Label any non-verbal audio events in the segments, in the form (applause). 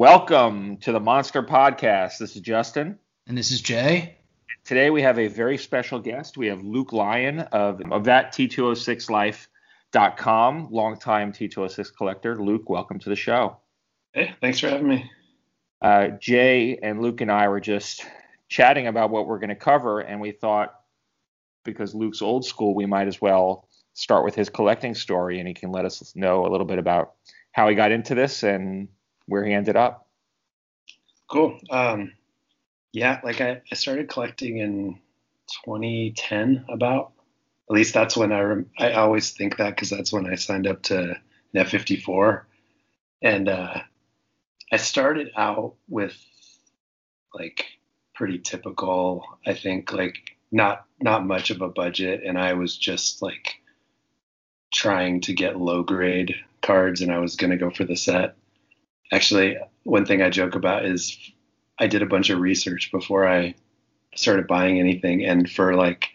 Welcome to the Monster Podcast. This is Justin. And this is Jay. Today we have a very special guest. We have Luke Lyon of, of that T206life.com, longtime T206 collector. Luke, welcome to the show. Hey, thanks for having me. Uh, Jay and Luke and I were just chatting about what we're going to cover, and we thought because Luke's old school, we might as well start with his collecting story, and he can let us know a little bit about how he got into this and where he ended up. Cool. Um, yeah, like I, I started collecting in 2010 about. At least that's when I rem- I always think that because that's when I signed up to Net 54, and uh, I started out with like pretty typical. I think like not not much of a budget, and I was just like trying to get low grade cards, and I was gonna go for the set actually one thing I joke about is I did a bunch of research before I started buying anything, and for like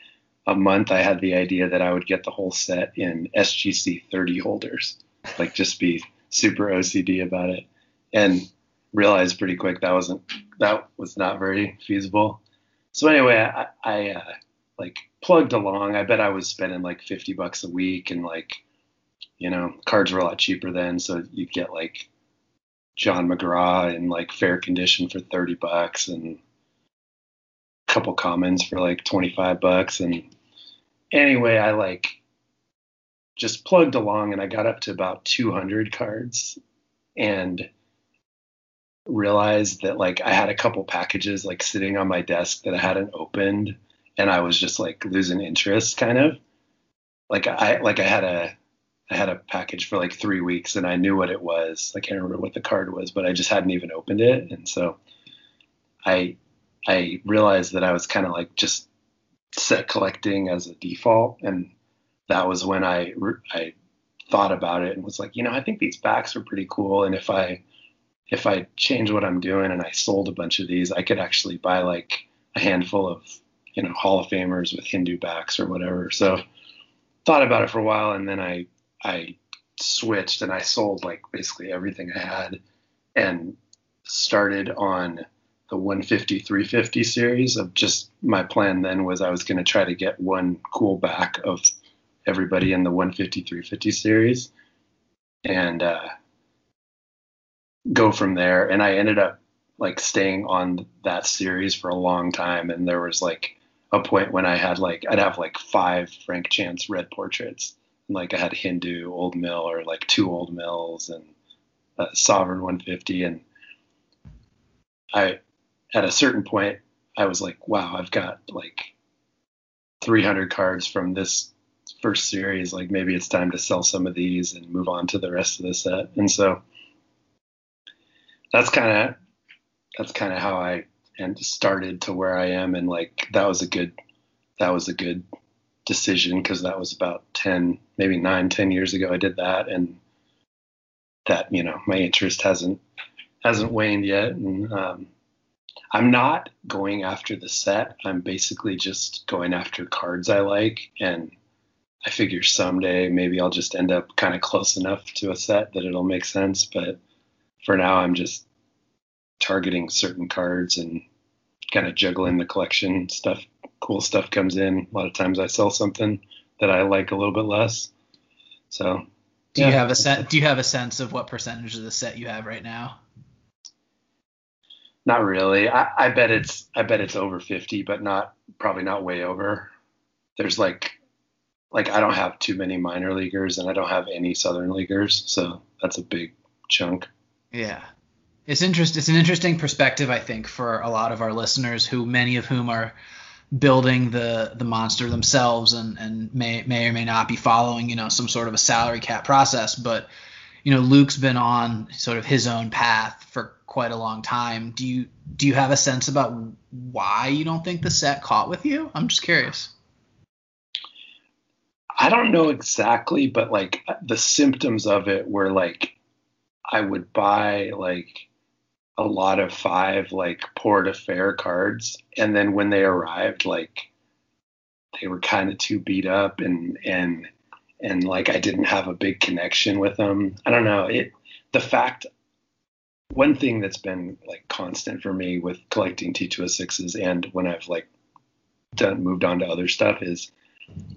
a month I had the idea that I would get the whole set in SGC 30 holders, like just be super OCD about it, and realized pretty quick that wasn't that was not very feasible. So anyway, I, I uh, like plugged along. I bet I was spending like 50 bucks a week, and like you know cards were a lot cheaper then, so you'd get like John McGraw in like fair condition for 30 bucks and a couple commons for like 25 bucks. And anyway, I like just plugged along and I got up to about 200 cards and realized that like I had a couple packages like sitting on my desk that I hadn't opened and I was just like losing interest kind of like I like I had a I had a package for like three weeks and I knew what it was. I can't remember what the card was, but I just hadn't even opened it. And so I I realized that I was kind of like just set collecting as a default. And that was when I I thought about it and was like, you know, I think these backs are pretty cool. And if I if I change what I'm doing and I sold a bunch of these, I could actually buy like a handful of, you know, Hall of Famers with Hindu backs or whatever. So thought about it for a while and then I I switched and I sold like basically everything I had and started on the 150 350 series of just my plan then was I was going to try to get one cool back of everybody in the 150 350 series and uh, go from there. And I ended up like staying on that series for a long time and there was like a point when I had like I'd have like five Frank Chance red portraits like I had Hindu old mill or like two old mills and a sovereign 150 and I at a certain point I was like wow I've got like 300 cards from this first series. Like maybe it's time to sell some of these and move on to the rest of the set. And so that's kind of that's kind of how I and started to where I am. And like that was a good that was a good decision because that was about 10 maybe 9 10 years ago i did that and that you know my interest hasn't hasn't waned yet and um, i'm not going after the set i'm basically just going after cards i like and i figure someday maybe i'll just end up kind of close enough to a set that it'll make sense but for now i'm just targeting certain cards and kind of juggling the collection stuff cool stuff comes in. A lot of times I sell something that I like a little bit less. So. Do yeah. you have a sense? Do you have a sense of what percentage of the set you have right now? Not really. I, I bet it's I bet it's over fifty, but not probably not way over. There's like like I don't have too many minor leaguers and I don't have any southern leaguers, so that's a big chunk. Yeah. It's interest it's an interesting perspective I think for a lot of our listeners who many of whom are building the the monster themselves and and may may or may not be following you know some sort of a salary cap process. But you know Luke's been on sort of his own path for quite a long time. Do you do you have a sense about why you don't think the set caught with you? I'm just curious. I don't know exactly but like the symptoms of it were like I would buy like a lot of five like port affair cards and then when they arrived like they were kind of too beat up and and and like I didn't have a big connection with them. I don't know. It the fact one thing that's been like constant for me with collecting T206s and when I've like done moved on to other stuff is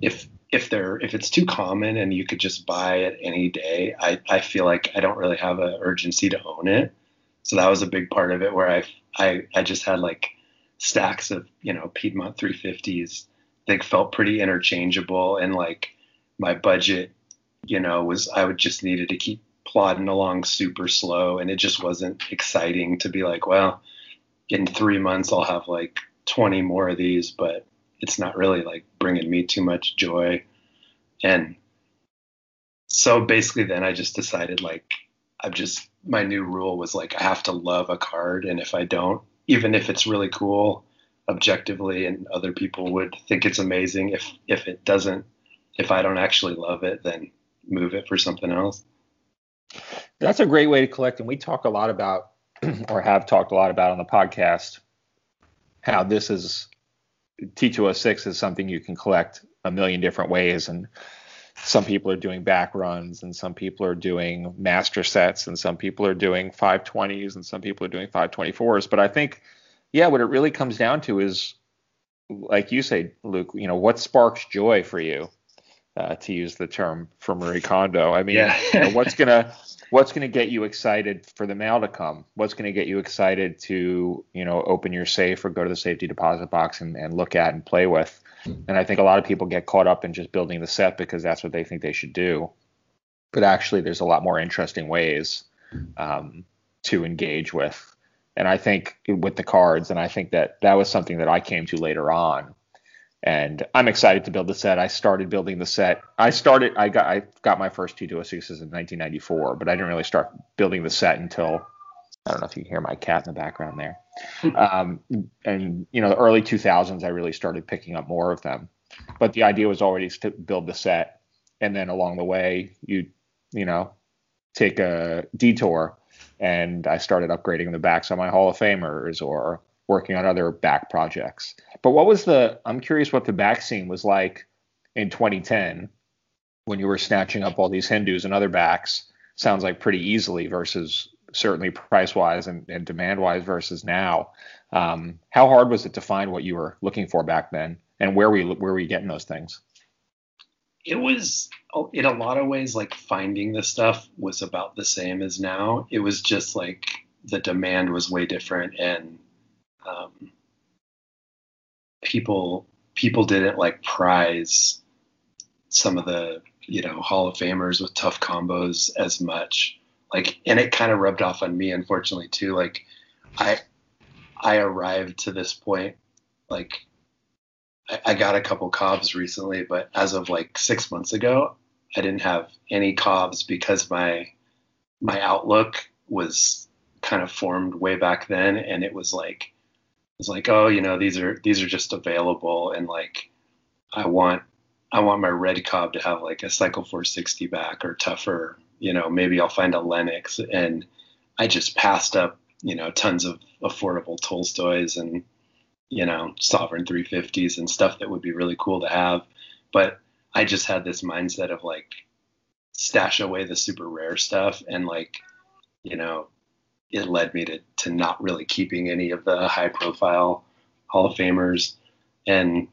if if they're if it's too common and you could just buy it any day, I, I feel like I don't really have an urgency to own it. So that was a big part of it where I I I just had like stacks of you know Piedmont 350s. They felt pretty interchangeable and like my budget, you know, was I would just needed to keep plodding along super slow and it just wasn't exciting to be like, well, in three months I'll have like 20 more of these, but it's not really like bringing me too much joy. And so basically, then I just decided like, I've just, my new rule was like, I have to love a card. And if I don't, even if it's really cool objectively and other people would think it's amazing, if, if it doesn't, if I don't actually love it, then move it for something else. That's a great way to collect. And we talk a lot about, (clears throat) or have talked a lot about on the podcast, how this is T206 is something you can collect a million different ways. And some people are doing back runs, and some people are doing master sets, and some people are doing 520s, and some people are doing 524s. But I think, yeah, what it really comes down to is, like you say, Luke, you know, what sparks joy for you, uh, to use the term for Marie Kondo. I mean, yeah. you know, what's gonna what's going to get you excited for the mail to come? What's going to get you excited to, you know, open your safe or go to the safety deposit box and, and look at and play with? And I think a lot of people get caught up in just building the set because that's what they think they should do. But actually, there's a lot more interesting ways um, to engage with. And I think with the cards, and I think that that was something that I came to later on and I'm excited to build the set. I started building the set. I started. I got. I got my first T206s in 1994, but I didn't really start building the set until I don't know if you can hear my cat in the background there. um, and you know, the early 2000s, I really started picking up more of them. But the idea was always to build the set, and then along the way, you you know, take a detour, and I started upgrading the backs on my Hall of Famers or working on other back projects. But what was the? I'm curious what the back scene was like in 2010 when you were snatching up all these Hindus and other backs. Sounds like pretty easily versus certainly price wise and, and demand wise versus now. Um, how hard was it to find what you were looking for back then, and where you, where were you getting those things? It was in a lot of ways like finding the stuff was about the same as now. It was just like the demand was way different and um, people people didn't like prize some of the you know Hall of Famers with tough combos as much. Like, and it kind of rubbed off on me, unfortunately, too. Like, I I arrived to this point, like, I, I got a couple Cobbs recently, but as of like six months ago, I didn't have any Cobbs because my my outlook was kind of formed way back then, and it was like it's like, oh, you know, these are these are just available, and like, I want I want my red Cobb to have like a Cycle 460 back or tougher. You know, maybe I'll find a Lenox. and I just passed up, you know, tons of affordable Tolstoys and you know Sovereign 350s and stuff that would be really cool to have, but I just had this mindset of like stash away the super rare stuff and like you know it led me to to not really keeping any of the high profile Hall of Famers and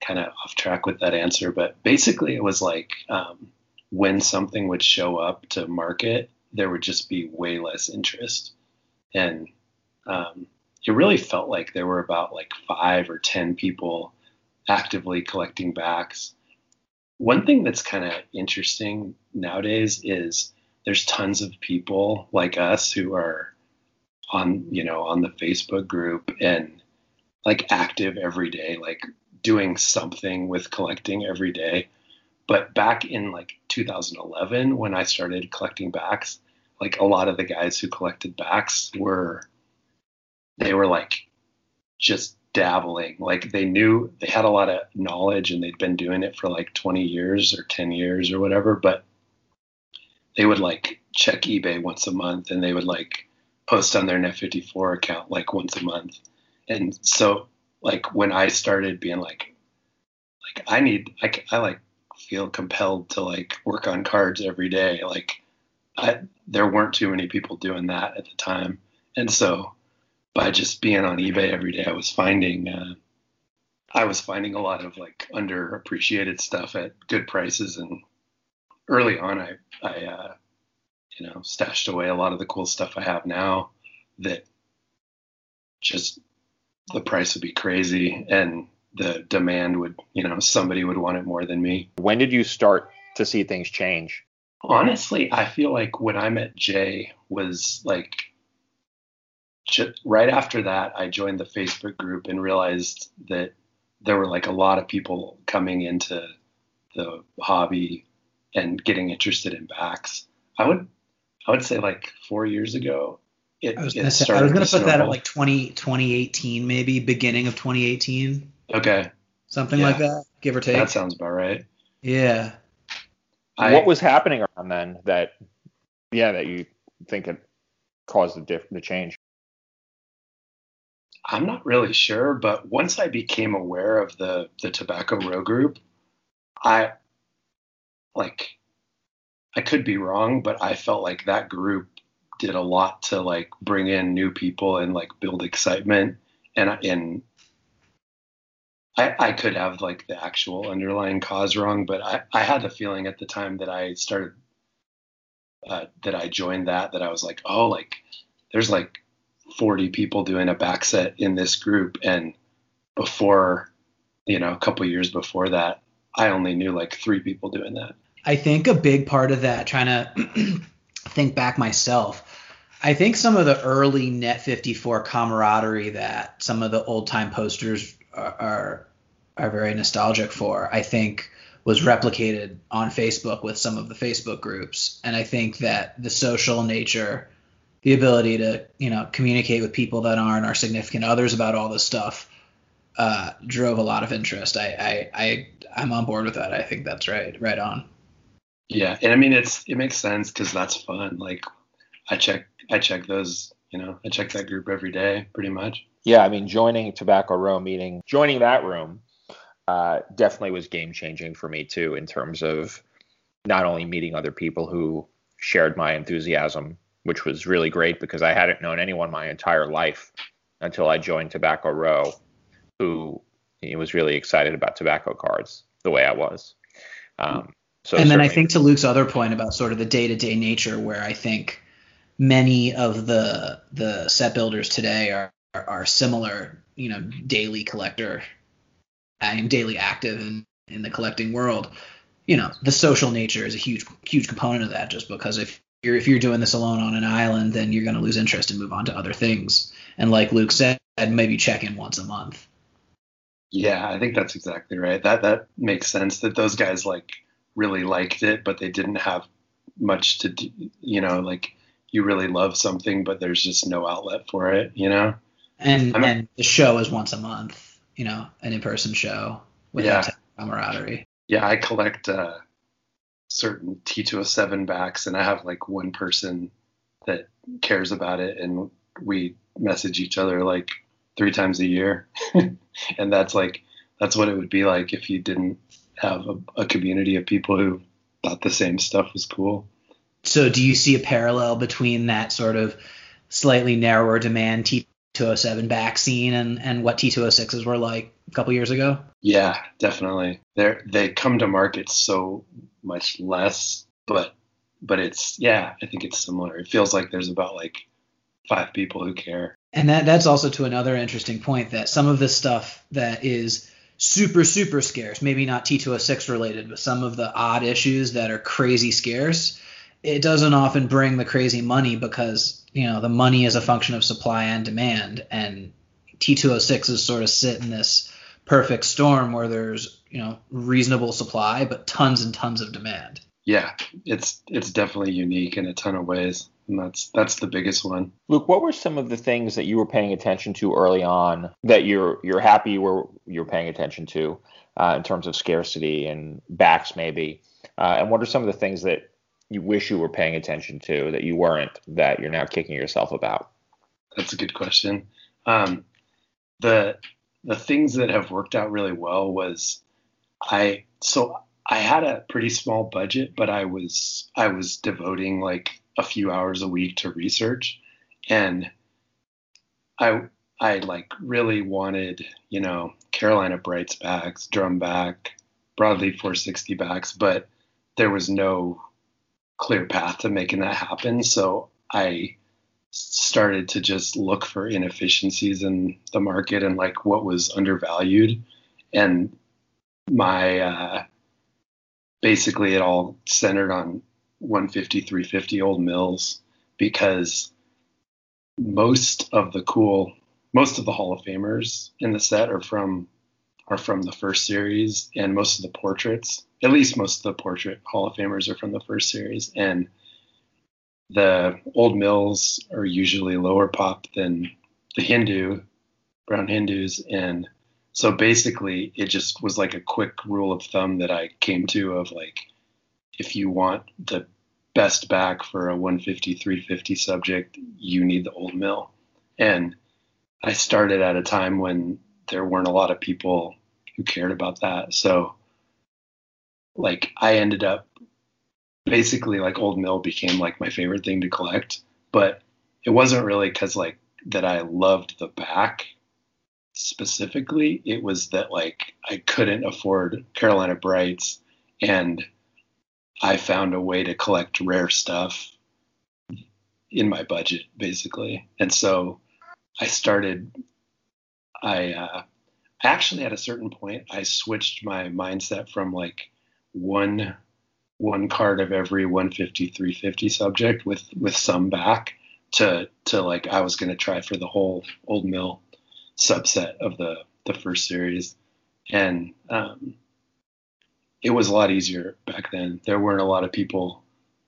kind of off track with that answer. But basically, it was like um, when something would show up to market, there would just be way less interest. And um, it really felt like there were about like five or 10 people actively collecting backs. One thing that's kind of interesting nowadays is there's tons of people like us who are on you know on the Facebook group and like active every day, like doing something with collecting every day. But back in like 2011, when I started collecting backs, like a lot of the guys who collected backs were, they were like just dabbling. Like they knew they had a lot of knowledge and they'd been doing it for like 20 years or 10 years or whatever, but they would like check eBay once a month and they would like post on their Net54 account like once a month. And so like when I started being like, like I need, I, I like feel compelled to like work on cards every day. Like I, there weren't too many people doing that at the time, and so by just being on eBay every day, I was finding uh, I was finding a lot of like underappreciated stuff at good prices, and early on, I I uh, you know stashed away a lot of the cool stuff I have now that just the price would be crazy. And the demand would you know somebody would want it more than me. When did you start to see things change? Honestly, I feel like when I met Jay was like right after that, I joined the Facebook group and realized that there were like a lot of people coming into the hobby and getting interested in backs. I would I would say like four years ago. It, I was gonna, say, I was gonna put that at like 20, 2018, maybe beginning of 2018. Okay. Something yeah. like that, give or take. That sounds about right. Yeah. I, what was happening around then that, yeah, that you think it caused the diff- the change? I'm not really sure, but once I became aware of the the Tobacco Row group, I like I could be wrong, but I felt like that group did a lot to like bring in new people and like build excitement and and I, I could have like the actual underlying cause wrong, but I, I had the feeling at the time that I started uh, that I joined that that I was like, oh, like there's like 40 people doing a back set in this group. And before you know a couple years before that i only knew like three people doing that. I think a big part of that trying to (clears throat) think back myself i think some of the early net 54 camaraderie that some of the old time posters are, are very nostalgic for i think was replicated on facebook with some of the facebook groups and i think that the social nature the ability to you know communicate with people that aren't our significant others about all this stuff uh, drove a lot of interest. I, I I I'm on board with that. I think that's right, right on. Yeah, and I mean it's it makes sense because that's fun. Like I check I check those you know I check that group every day pretty much. Yeah, I mean joining Tobacco Row meeting, joining that room, uh, definitely was game changing for me too in terms of not only meeting other people who shared my enthusiasm which was really great because I hadn't known anyone my entire life until I joined Tobacco Row who was really excited about tobacco cards the way I was. Um, so and then I think to Luke's other point about sort of the day-to-day nature, where I think many of the the set builders today are are, are similar, you know, daily collector and daily active in, in the collecting world. You know, the social nature is a huge huge component of that, just because if you're if you're doing this alone on an island, then you're going to lose interest and move on to other things. And like Luke said, maybe check in once a month. Yeah, I think that's exactly right. That that makes sense. That those guys like really liked it, but they didn't have much to do. You know, like you really love something, but there's just no outlet for it. You know. And and the show is once a month. You know, an in-person show with yeah. that camaraderie. Yeah, I collect. uh certain T207 backs, and I have like one person that cares about it, and we message each other like three times a year, (laughs) and that's like that's what it would be like if you didn't have a, a community of people who thought the same stuff was cool. So, do you see a parallel between that sort of slightly narrower demand T207 back scene and, and what T206s were like a couple years ago? Yeah, definitely. They they come to market so much less, but but it's yeah, I think it's similar. It feels like there's about like five people who care. And that that's also to another interesting point that some of the stuff that is super super scarce, maybe not T206 related, but some of the odd issues that are crazy scarce, it doesn't often bring the crazy money because you know the money is a function of supply and demand, and T206 is sort of sit in this perfect storm where there's you know reasonable supply but tons and tons of demand. Yeah, it's it's definitely unique in a ton of ways, and that's that's the biggest one. Luke, what were some of the things that you were paying attention to early on that you're you're happy you were you're paying attention to uh, in terms of scarcity and backs maybe, uh, and what are some of the things that you wish you were paying attention to that you weren't that you're now kicking yourself about? That's a good question. Um, the the things that have worked out really well was I so I had a pretty small budget, but I was I was devoting like a few hours a week to research, and I I like really wanted you know Carolina Brights backs, drum back, broadleaf 460 backs, but there was no clear path to making that happen. So I started to just look for inefficiencies in the market and like what was undervalued and my uh, basically it all centered on 150 350 old mills because most of the cool most of the hall of famers in the set are from are from the first series and most of the portraits at least most of the portrait hall of famers are from the first series and the old mills are usually lower pop than the hindu brown hindus and so basically it just was like a quick rule of thumb that i came to of like if you want the best back for a 150 350 subject you need the old mill. And i started at a time when there weren't a lot of people who cared about that. So like i ended up basically like old mill became like my favorite thing to collect. But it wasn't really because like that i loved the back specifically. It was that like i couldn't afford carolina brights and i found a way to collect rare stuff in my budget basically. And so i started i uh, actually at a certain point i switched my mindset from like one one card of every 150 350 subject with with some back to to like I was going to try for the whole old mill subset of the the first series. And um, it was a lot easier back then. There weren't a lot of people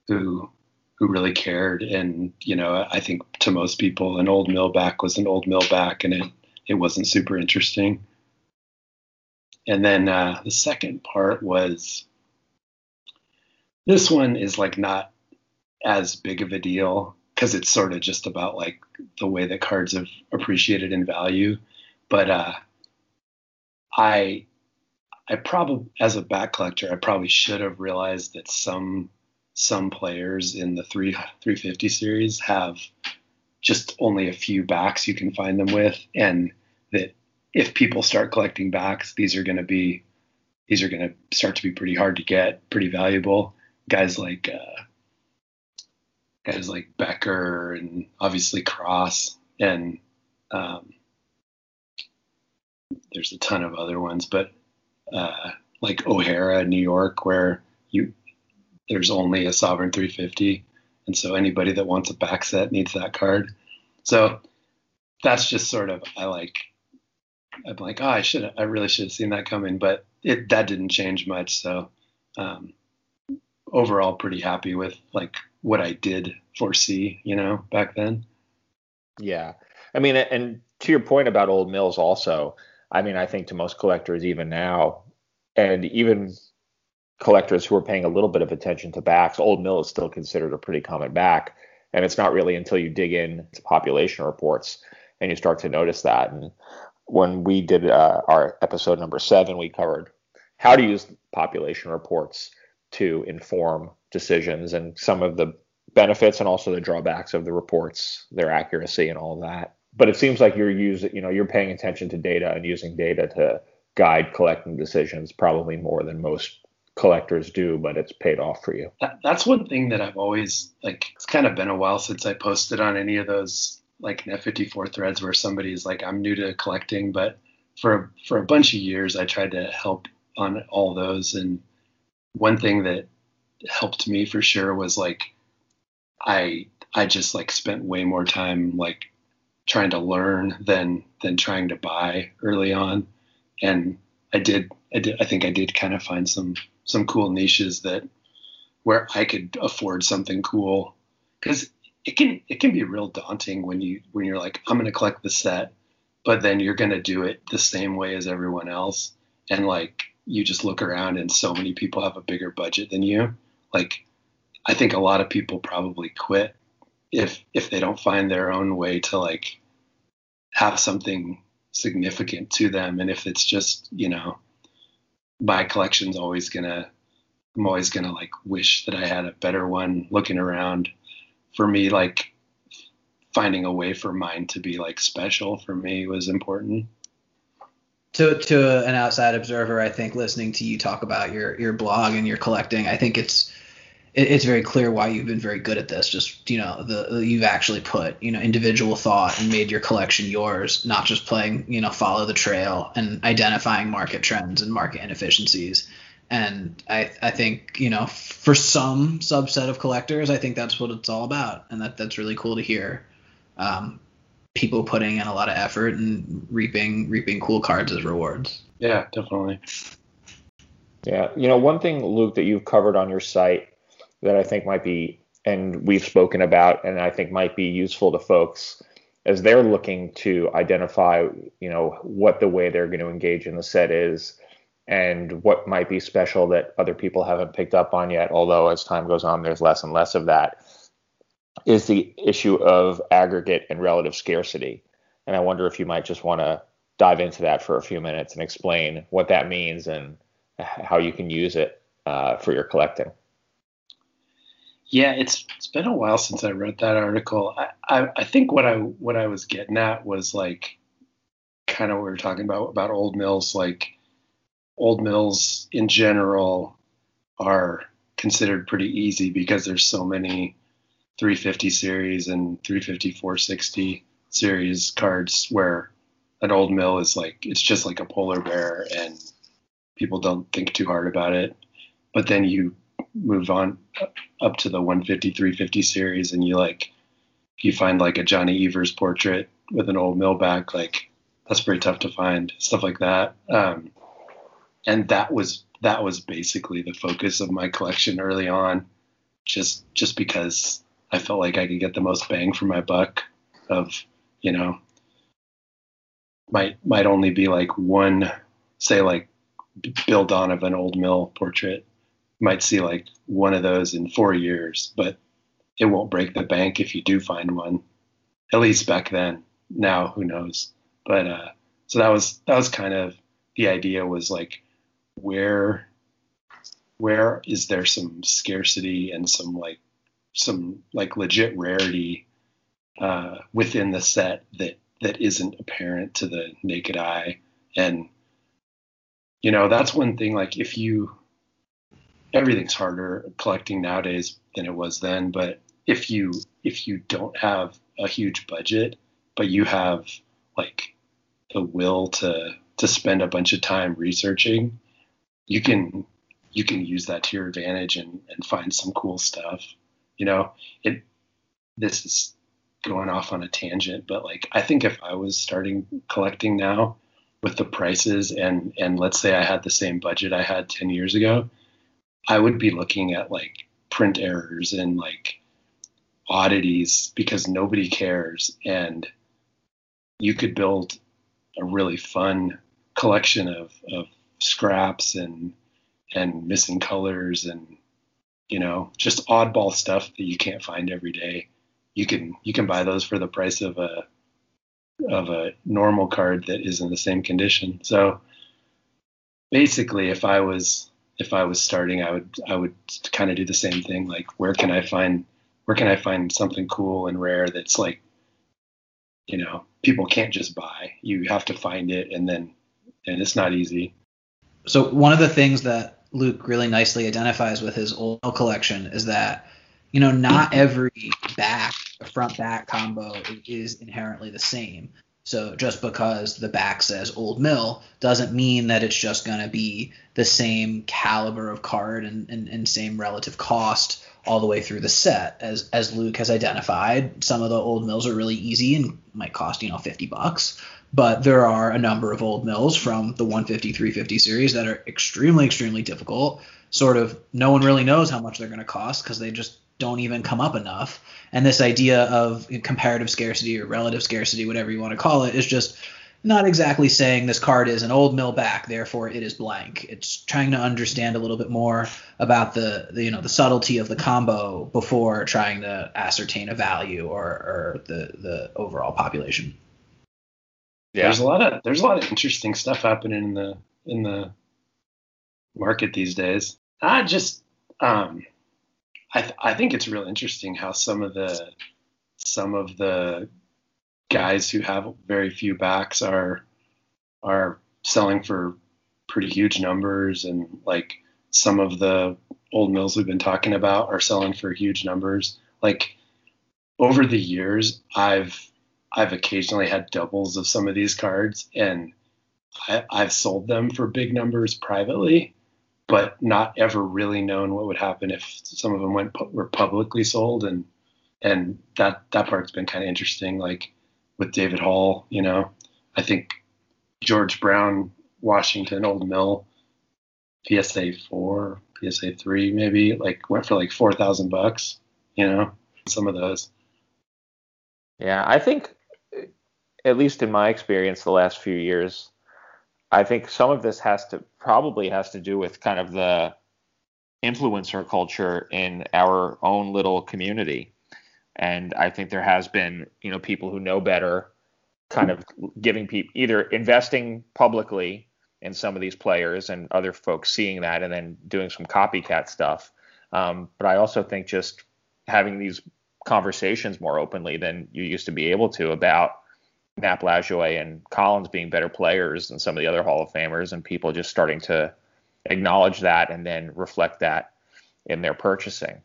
who who really cared. And you know I think to most people an old mill back was an old mill back and it it wasn't super interesting and then uh, the second part was this one is like not as big of a deal because it's sort of just about like the way that cards have appreciated in value. But uh, I I probably as a back collector, I probably should have realized that some some players in the three 350 series have just only a few backs you can find them with, and that if people start collecting backs, these are going to be these are going to start to be pretty hard to get, pretty valuable guys like uh, guys like Becker and obviously Cross and um, there's a ton of other ones, but uh, like O'Hara, New York, where you there's only a Sovereign 350, and so anybody that wants a back set needs that card. So that's just sort of I like. I'm like, oh, I should, I really should have seen that coming, but it that didn't change much. So um, overall pretty happy with like what I did foresee, you know, back then. Yeah. I mean, and to your point about old mills also, I mean, I think to most collectors even now, and even collectors who are paying a little bit of attention to backs, old mill is still considered a pretty common back. And it's not really until you dig in to population reports and you start to notice that. And when we did uh, our episode number seven, we covered how to use population reports to inform decisions and some of the benefits and also the drawbacks of the reports, their accuracy and all that. But it seems like you're using, you know, you're paying attention to data and using data to guide collecting decisions probably more than most collectors do, but it's paid off for you. That, that's one thing that I've always like. It's kind of been a while since I posted on any of those like Net54 threads where somebody's like, "I'm new to collecting," but for for a bunch of years I tried to help on all those, and one thing that helped me for sure was like I I just like spent way more time like trying to learn than than trying to buy early on. And I did I did I think I did kind of find some some cool niches that where I could afford something cool. Cuz it can it can be real daunting when you when you're like I'm going to collect the set but then you're going to do it the same way as everyone else. And like you just look around and so many people have a bigger budget than you. Like I think a lot of people probably quit if if they don't find their own way to like have something significant to them. And if it's just, you know, my collection's always to I'm always to like wish that I had a better one looking around for me, like finding a way for mine to be like special for me was important. To to an outside observer, I think listening to you talk about your your blog and your collecting, I think it's it's very clear why you've been very good at this. Just you know, the you've actually put you know individual thought and made your collection yours, not just playing you know follow the trail and identifying market trends and market inefficiencies. And I I think you know for some subset of collectors, I think that's what it's all about, and that that's really cool to hear. Um, people putting in a lot of effort and reaping reaping cool cards as rewards. Yeah, definitely. Yeah, you know, one thing, Luke, that you've covered on your site that I think might be, and we've spoken about, and I think might be useful to folks as they're looking to identify, you know, what the way they're going to engage in the set is and what might be special that other people haven't picked up on yet. Although as time goes on, there's less and less of that. Is the issue of aggregate and relative scarcity. And I wonder if you might just want to dive into that for a few minutes and explain what that means and how you can use it uh, for your collecting. Yeah, it's it's been a while since I read that article. I, I, I think what I what I was getting at was like kind of what we were talking about about old mills. Like old mills in general are considered pretty easy because there's so many 350 series and 350 460 series cards where an old mill is like it's just like a polar bear and people don't think too hard about it. But then you move on up to the 150 350 series and you like you find like a johnny evers portrait with an old mill back like that's pretty tough to find stuff like that um, and that was that was basically the focus of my collection early on just just because i felt like i could get the most bang for my buck of you know might might only be like one say like bill donovan old mill portrait might see like one of those in four years, but it won't break the bank if you do find one. At least back then. Now, who knows? But uh, so that was that was kind of the idea was like where where is there some scarcity and some like some like legit rarity uh, within the set that that isn't apparent to the naked eye and you know that's one thing like if you everything's harder collecting nowadays than it was then. But if you if you don't have a huge budget, but you have like the will to to spend a bunch of time researching, you can you can use that to your advantage and, and find some cool stuff. You know, it this is going off on a tangent, but like I think if I was starting collecting now with the prices and and let's say I had the same budget I had 10 years ago, I would be looking at like print errors and like oddities because nobody cares and you could build a really fun collection of, of scraps and and missing colors and you know just oddball stuff that you can't find every day you can you can buy those for the price of a of a normal card that is in the same condition so basically if i was if I was starting, I would I would kind of do the same thing. Like, where can I find where can I find something cool and rare that's like, you know, people can't just buy. You have to find it, and then and it's not easy. So one of the things that Luke really nicely identifies with his old collection is that you know not every back front back combo is inherently the same. So just because the back says Old Mill doesn't mean that it's just going to be the same caliber of card and, and, and same relative cost all the way through the set. As as Luke has identified, some of the Old Mills are really easy and might cost you know 50 bucks, but there are a number of Old Mills from the 150 350 series that are extremely extremely difficult. Sort of no one really knows how much they're going to cost because they just don't even come up enough. And this idea of comparative scarcity or relative scarcity, whatever you want to call it, is just not exactly saying this card is an old mill back, therefore it is blank. It's trying to understand a little bit more about the, the you know the subtlety of the combo before trying to ascertain a value or, or the the overall population. Yeah. There's a lot of there's a lot of interesting stuff happening in the in the market these days. I just um I th- I think it's real interesting how some of the some of the guys who have very few backs are are selling for pretty huge numbers and like some of the old mills we've been talking about are selling for huge numbers like over the years i've i've occasionally had doubles of some of these cards and I, i've sold them for big numbers privately but not ever really known what would happen if some of them went were publicly sold and and that that part's been kind of interesting like with david hall you know? I think george Browne, washington old mill psa 4 psa 3 maybe like went for like 4000 bucks you know some of those. Yeah i think at least in my experience the last few years i think some of this has to probably has to do with kind of the influencer culture in our own little community and I think there has been, you know, people who know better kind of giving people either investing publicly in some of these players and other folks seeing that and then doing some copycat stuff. Um, but I also think just having these conversations more openly than you used to be able to about Nap Lajoie and Collins being better players than some of the other Hall of Famers and people just starting to acknowledge that and then reflect that in their purchasing.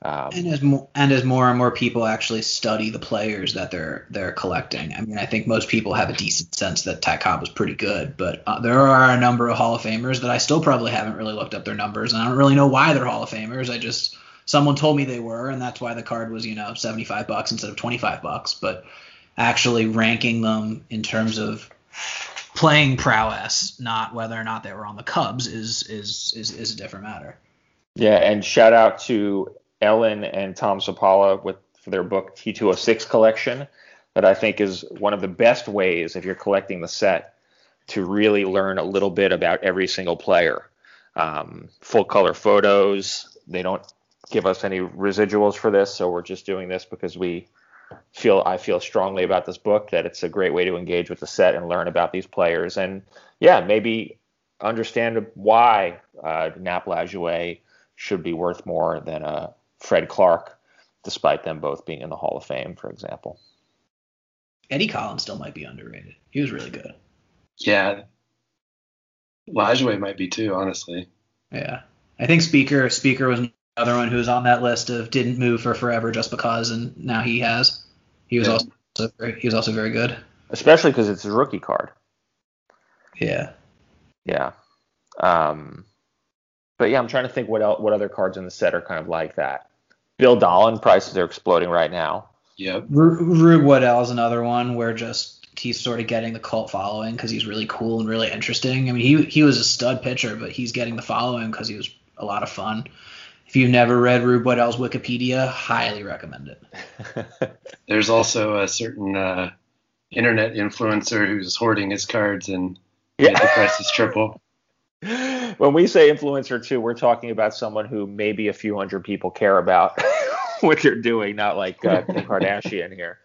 Um, and as more and as more and more people actually study the players that they're they're collecting, I mean, I think most people have a decent sense that Ty Cobb was pretty good, but uh, there are a number of Hall of Famers that I still probably haven't really looked up their numbers, and I don't really know why they're Hall of Famers. I just someone told me they were, and that's why the card was you know 75 bucks instead of 25 bucks. But actually ranking them in terms of playing prowess, not whether or not they were on the Cubs, is is is, is a different matter. Yeah, and shout out to Ellen and Tom Zappala with for their book T206 collection that I think is one of the best ways if you're collecting the set to really learn a little bit about every single player. Um, full color photos. They don't give us any residuals for this, so we're just doing this because we feel I feel strongly about this book that it's a great way to engage with the set and learn about these players and yeah maybe understand why uh, Nap Lajoie should be worth more than a Fred Clarke, despite them both being in the Hall of Fame, for example. Eddie Collins still might be underrated. He was really good. Yeah. Lajoie might be too, honestly. Yeah. I think Speaker Speaker was another one who was on that list of didn't move for forever just because, and now he has. He was yeah. also very, he was also very good. Especially because it's his rookie card. Yeah. Yeah. Um, but yeah, I'm trying to think what else, what other cards in the set are kind of like that. Bill Dahlen prices are exploding right now. Yeah. Rube Waddell is another one where just he's sort of getting the cult following because he's really cool and really interesting. I mean, he he was a stud pitcher, but he's getting the following because he was a lot of fun. If you've never read Rube Waddell's Wikipedia, highly recommend it. (laughs) There's also a certain uh, internet influencer who's hoarding his cards and yeah. the prices triple (laughs) when we say influencer too, we're talking about someone who maybe a few hundred people care about (laughs) what they're doing, not like uh, Kim Kardashian here,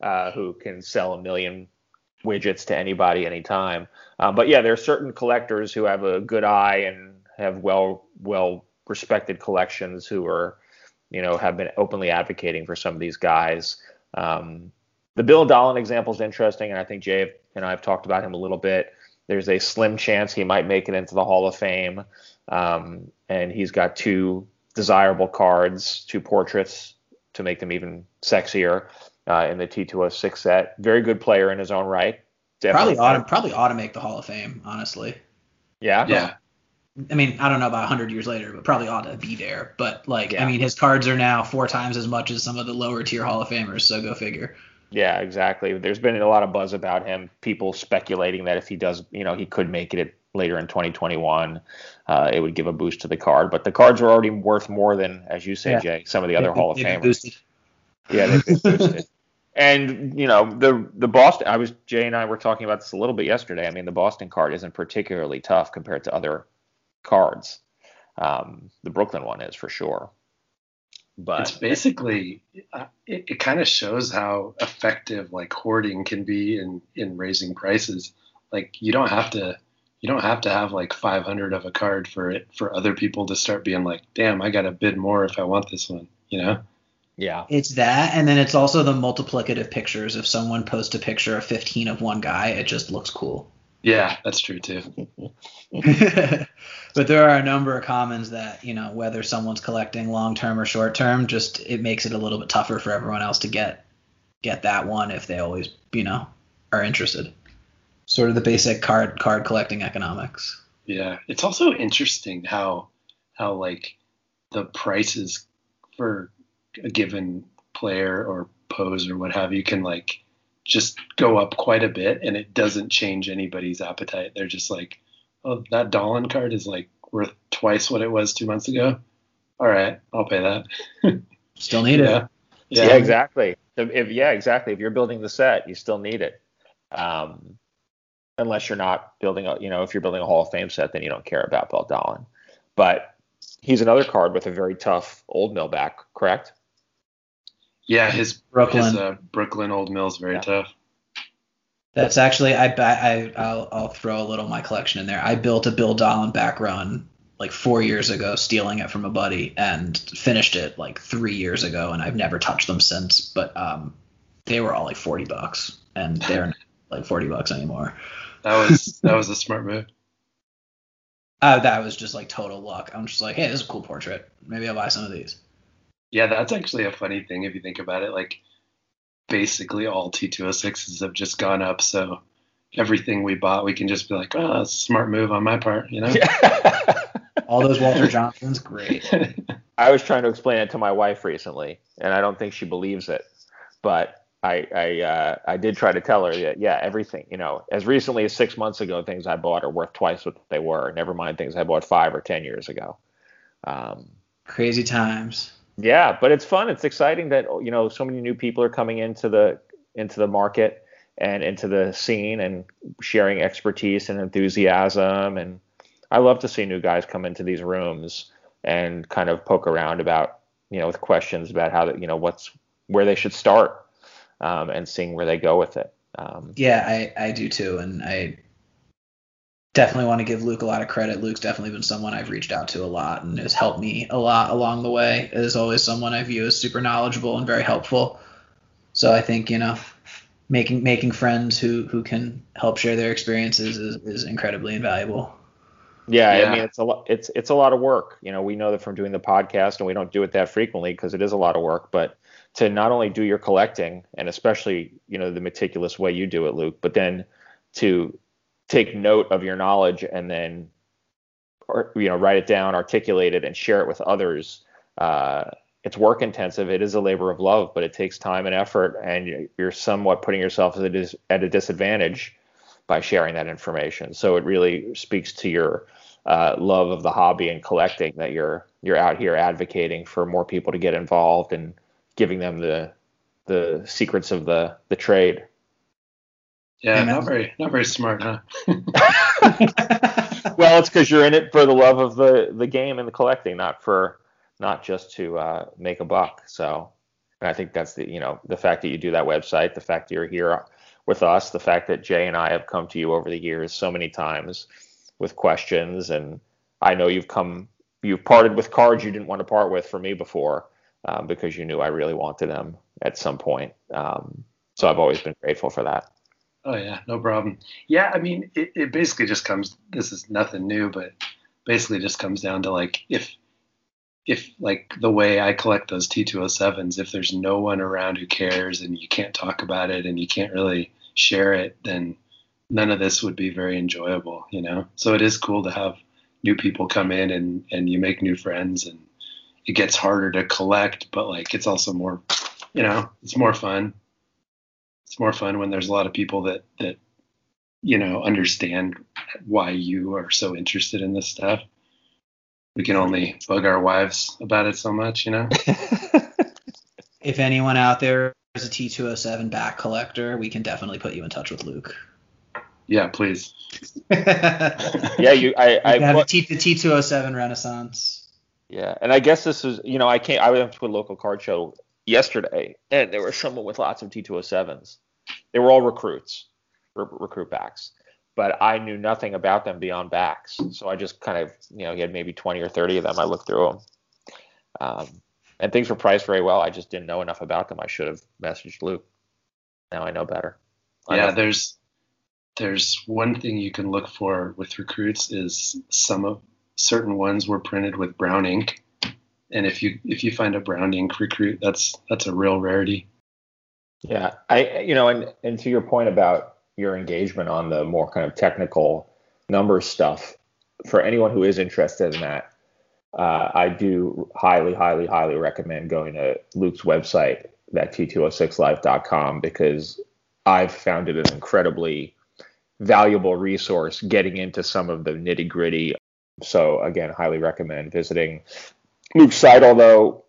uh, who can sell a million widgets to anybody anytime. Um, but yeah, there are certain collectors who have a good eye and have well well respected collections who are, you know, have been openly advocating for some of these guys. Um, the Bill Dahlen example is interesting, and I think Jay and I have talked about him a little bit. There's a slim chance he might make it into the Hall of Fame. Um, and he's got two desirable cards, two portraits to make them even sexier uh, in the T206 set. Very good player in his own right. Definitely probably ought to, probably ought to make the Hall of Fame, honestly. Yeah. Yeah. I mean, I don't know about 100 years later, but probably ought to be there. But like, yeah. I mean, his cards are now four times as much as some of the lower tier Hall of Famers, so go figure. Yeah, exactly. There's been a lot of buzz about him. People speculating that if he does, you know, he could make it later in 2021. Uh, it would give a boost to the card, but the cards are already worth more than, as you say, yeah. Jay, some of the other they, Hall of Famers. Boosted. Yeah, they've been boosted. (laughs) And you know the the Boston. I was Jay and I were talking about this a little bit yesterday. I mean the Boston card isn't particularly tough compared to other cards. Um, the Brooklyn one is for sure. But it's basically uh, it, it kind of shows how effective like hoarding can be in in raising prices. Like you don't have to you don't have to have like 500 of a card for it for other people to start being like, damn, I got to bid more if I want this one, you know? Yeah. It's that, and then it's also the multiplicative pictures. If someone posts a picture of 15 of one guy, it just looks cool. Yeah, that's true too. (laughs) but there are a number of commons that you know whether someone's collecting long term or short term, just it makes it a little bit tougher for everyone else to get get that one if they always you know are interested. Sort of the basic card card collecting economics. Yeah, it's also interesting how how like the prices for a given player or pose or what have you can like just go up quite a bit and it doesn't change anybody's appetite. They're just like, oh, that Dahlen card is like worth twice what it was two months ago. All right, I'll pay that. (laughs) Still need yeah. it. Yeah, yeah exactly. If, yeah, exactly. If you're building the set, you still need it. Um, unless you're not building a, you know, if you're building a Hall of Fame set, then you don't care about Bill Dahlen. But he's another card with a very tough old mill back, correct? Yeah, his Brooklyn, his, uh, Brooklyn Old Mill's very yeah. tough. That's actually I I I'll, I'll throw a little my collection in there. I built a Bill Dahlen back run like four years ago, stealing it from a buddy, and finished it like three years ago, and I've never touched them since. But um, they were all like forty bucks, and they're not (laughs) like forty bucks anymore. That was that was a smart move. (laughs) Uh, that was just like total luck. I'm just like, hey, this is a cool portrait. Maybe I'll buy some of these. Yeah, that's actually a funny thing if you think about it. Like, basically all T206s have just gone up, so everything we bought, we can just be like, oh, that's a smart move on my part, you know? all those Walter Johnsons, great. (laughs) I was trying to explain it to my wife recently, and I don't think she believes it, but I I uh, I did try to tell her that yeah, everything you know, as recently as six months ago, things I bought are worth twice what they were. Never mind things I bought five or ten years ago. Um, Crazy times. Yeah, but it's fun. It's exciting that you know so many new people are coming into the into the market and into the scene and sharing expertise and enthusiasm. And I love to see new guys come into these rooms and kind of poke around about you know with questions about how you know what's where they should start um, and seeing where they go with it. Um, yeah, I I do too, and I definitely want to give Luke a lot of credit. Luke's definitely been someone I've reached out to a lot and has helped me a lot along the way. Is always someone I view as super knowledgeable and very helpful. So I think you know, making making friends who who can help share their experiences is, is incredibly invaluable. Yeah, yeah, I mean it's a lot it's it's a lot of work. You know, we know that from doing the podcast and we don't do it that frequently because it is a lot of work, but to not only do your collecting and especially, you know, the meticulous way you do it, Luke, but then to take note of your knowledge and then or, you know write it down articulate it and share it with others. Uh, it's work intensive. It is a labor of love but it takes time and effort and you're somewhat putting yourself at a, dis- at a disadvantage by sharing that information. So it really speaks to your uh, love of the hobby and collecting that you're you're out here advocating for more people to get involved and giving them the the secrets of the the trade yeah, not very not very smart, huh? (laughs) well, it's because you're in it for the love of the the game and the collecting, not for not just to uh, make a buck. So, and I think that's the you know the fact that you do that website, the fact that you're here with us, the fact that Jay and I have come to you over the years so many times with questions, and I know you've come you've parted with cards you didn't want to part with for me before um, because you knew I really wanted them at some point. Um, so I've always been grateful for that. Oh yeah, no problem. Yeah, I mean, it, it basically just comes. This is nothing new, but basically just comes down to like if if like the way I collect those T207s, if there's no one around who cares and you can't talk about it and you can't really share it, then none of this would be very enjoyable, you know. So it is cool to have new people come in and and you make new friends and it gets harder to collect, but like it's also more, you know, it's more fun more fun when there's a lot of people that that you know understand why you are so interested in this stuff. We can only bug our wives about it so much, you know. (laughs) if anyone out there is a T207 back collector, we can definitely put you in touch with Luke. Yeah, please. (laughs) yeah, you. I. I have T, the T207 Renaissance. Yeah, and I guess this is, you know, I came. I went to a local card show yesterday, and there was someone with lots of T207s. They were all recruits, re- recruit backs. but I knew nothing about them beyond backs. So I just kind of, you know, he had maybe 20 or 30 of them. I looked through them. Um, and things were priced very well. I just didn't know enough about them. I should have messaged Luke. Now I know better. I yeah, know. there's there's one thing you can look for with recruits is some of certain ones were printed with brown ink, and if you if you find a brown ink recruit, that's that's a real rarity. Yeah, I you know, and and to your point about your engagement on the more kind of technical numbers stuff, for anyone who is interested in that, uh, I do highly, highly, highly recommend going to Luke's website, that t206life.com, because I've found it an incredibly valuable resource getting into some of the nitty gritty. So again, highly recommend visiting Luke's site, although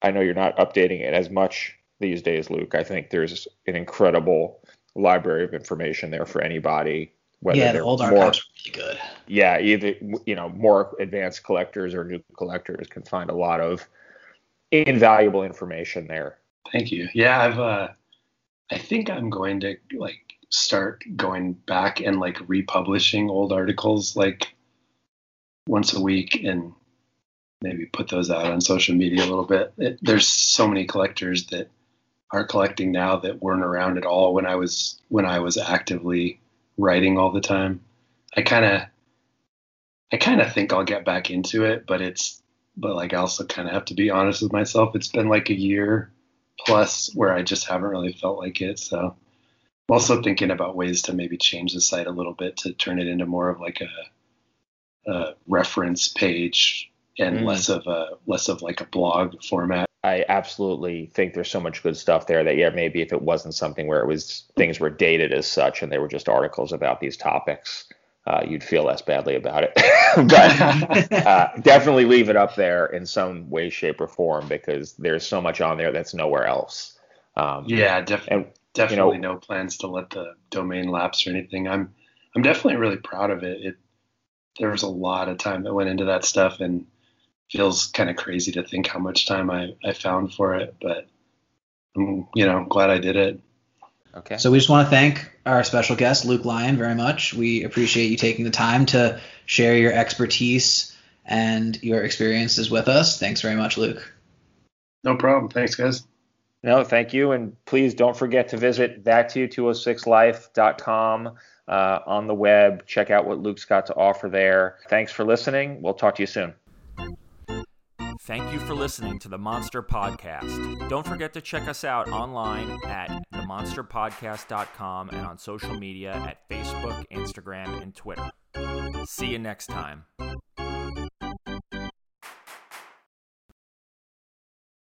I know you're not updating it as much these days, Luke. I think there's an incredible library of information there for anybody. Whether yeah, the they're old more- archives are really good. yeah, either you know more advanced collectors or new collectors can find a lot of invaluable information there. Thank you. Yeah, I've uh I think I'm going to like start going back and like republishing old articles like once a week and maybe put those out on social media a little bit. It, there's so many collectors that are collecting now that weren't around at all when I was when I was actively writing all the time. I kind of I kind of think I'll get back into it, but it's but like I also kind of have to be honest with myself. It's been like a year plus where I just haven't really felt like it. So I'm also thinking about ways to maybe change the site a little bit to turn it into more of like a, a reference page and Mm. less of a less of like a blog format. I absolutely think there's so much good stuff there that yeah, maybe if it wasn't something where it was things were dated as such and they were just articles about these topics, uh, you'd feel less badly about it. (laughs) but (laughs) uh, definitely leave it up there in some way, shape, or form because there's so much on there that's nowhere else. Um, Yeah, def- And, definitely know- no plans to let the domain lapse or anything. I'm I'm definitely really proud of it. It there was a lot of time that went into that stuff and feels kind of crazy to think how much time I, I found for it, but I'm you know glad I did it. Okay. So we just want to thank our special guest, Luke Lyon, very much. We appreciate you taking the time to share your expertise and your experiences with us. Thanks very much, Luke. No problem. Thanks, guys. No, thank you. And please don't forget to visit that206life.com uh, on the web. Check out what Luke's got to offer there. Thanks for listening. We'll talk to you soon. Thank you for listening to the Monster Podcast. Don't forget to check us out online at themonsterpodcast.com and on social media at Facebook, Instagram, and Twitter. See you next time.